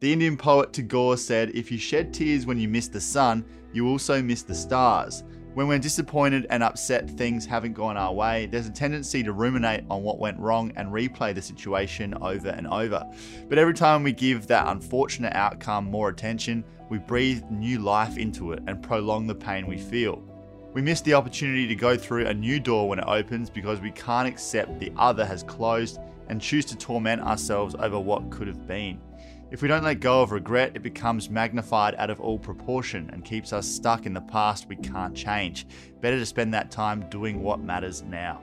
The Indian poet Tagore said, If you shed tears when you miss the sun, you also miss the stars. When we're disappointed and upset things haven't gone our way, there's a tendency to ruminate on what went wrong and replay the situation over and over. But every time we give that unfortunate outcome more attention, we breathe new life into it and prolong the pain we feel. We miss the opportunity to go through a new door when it opens because we can't accept the other has closed and choose to torment ourselves over what could have been. If we don't let go of regret, it becomes magnified out of all proportion and keeps us stuck in the past we can't change. Better to spend that time doing what matters now.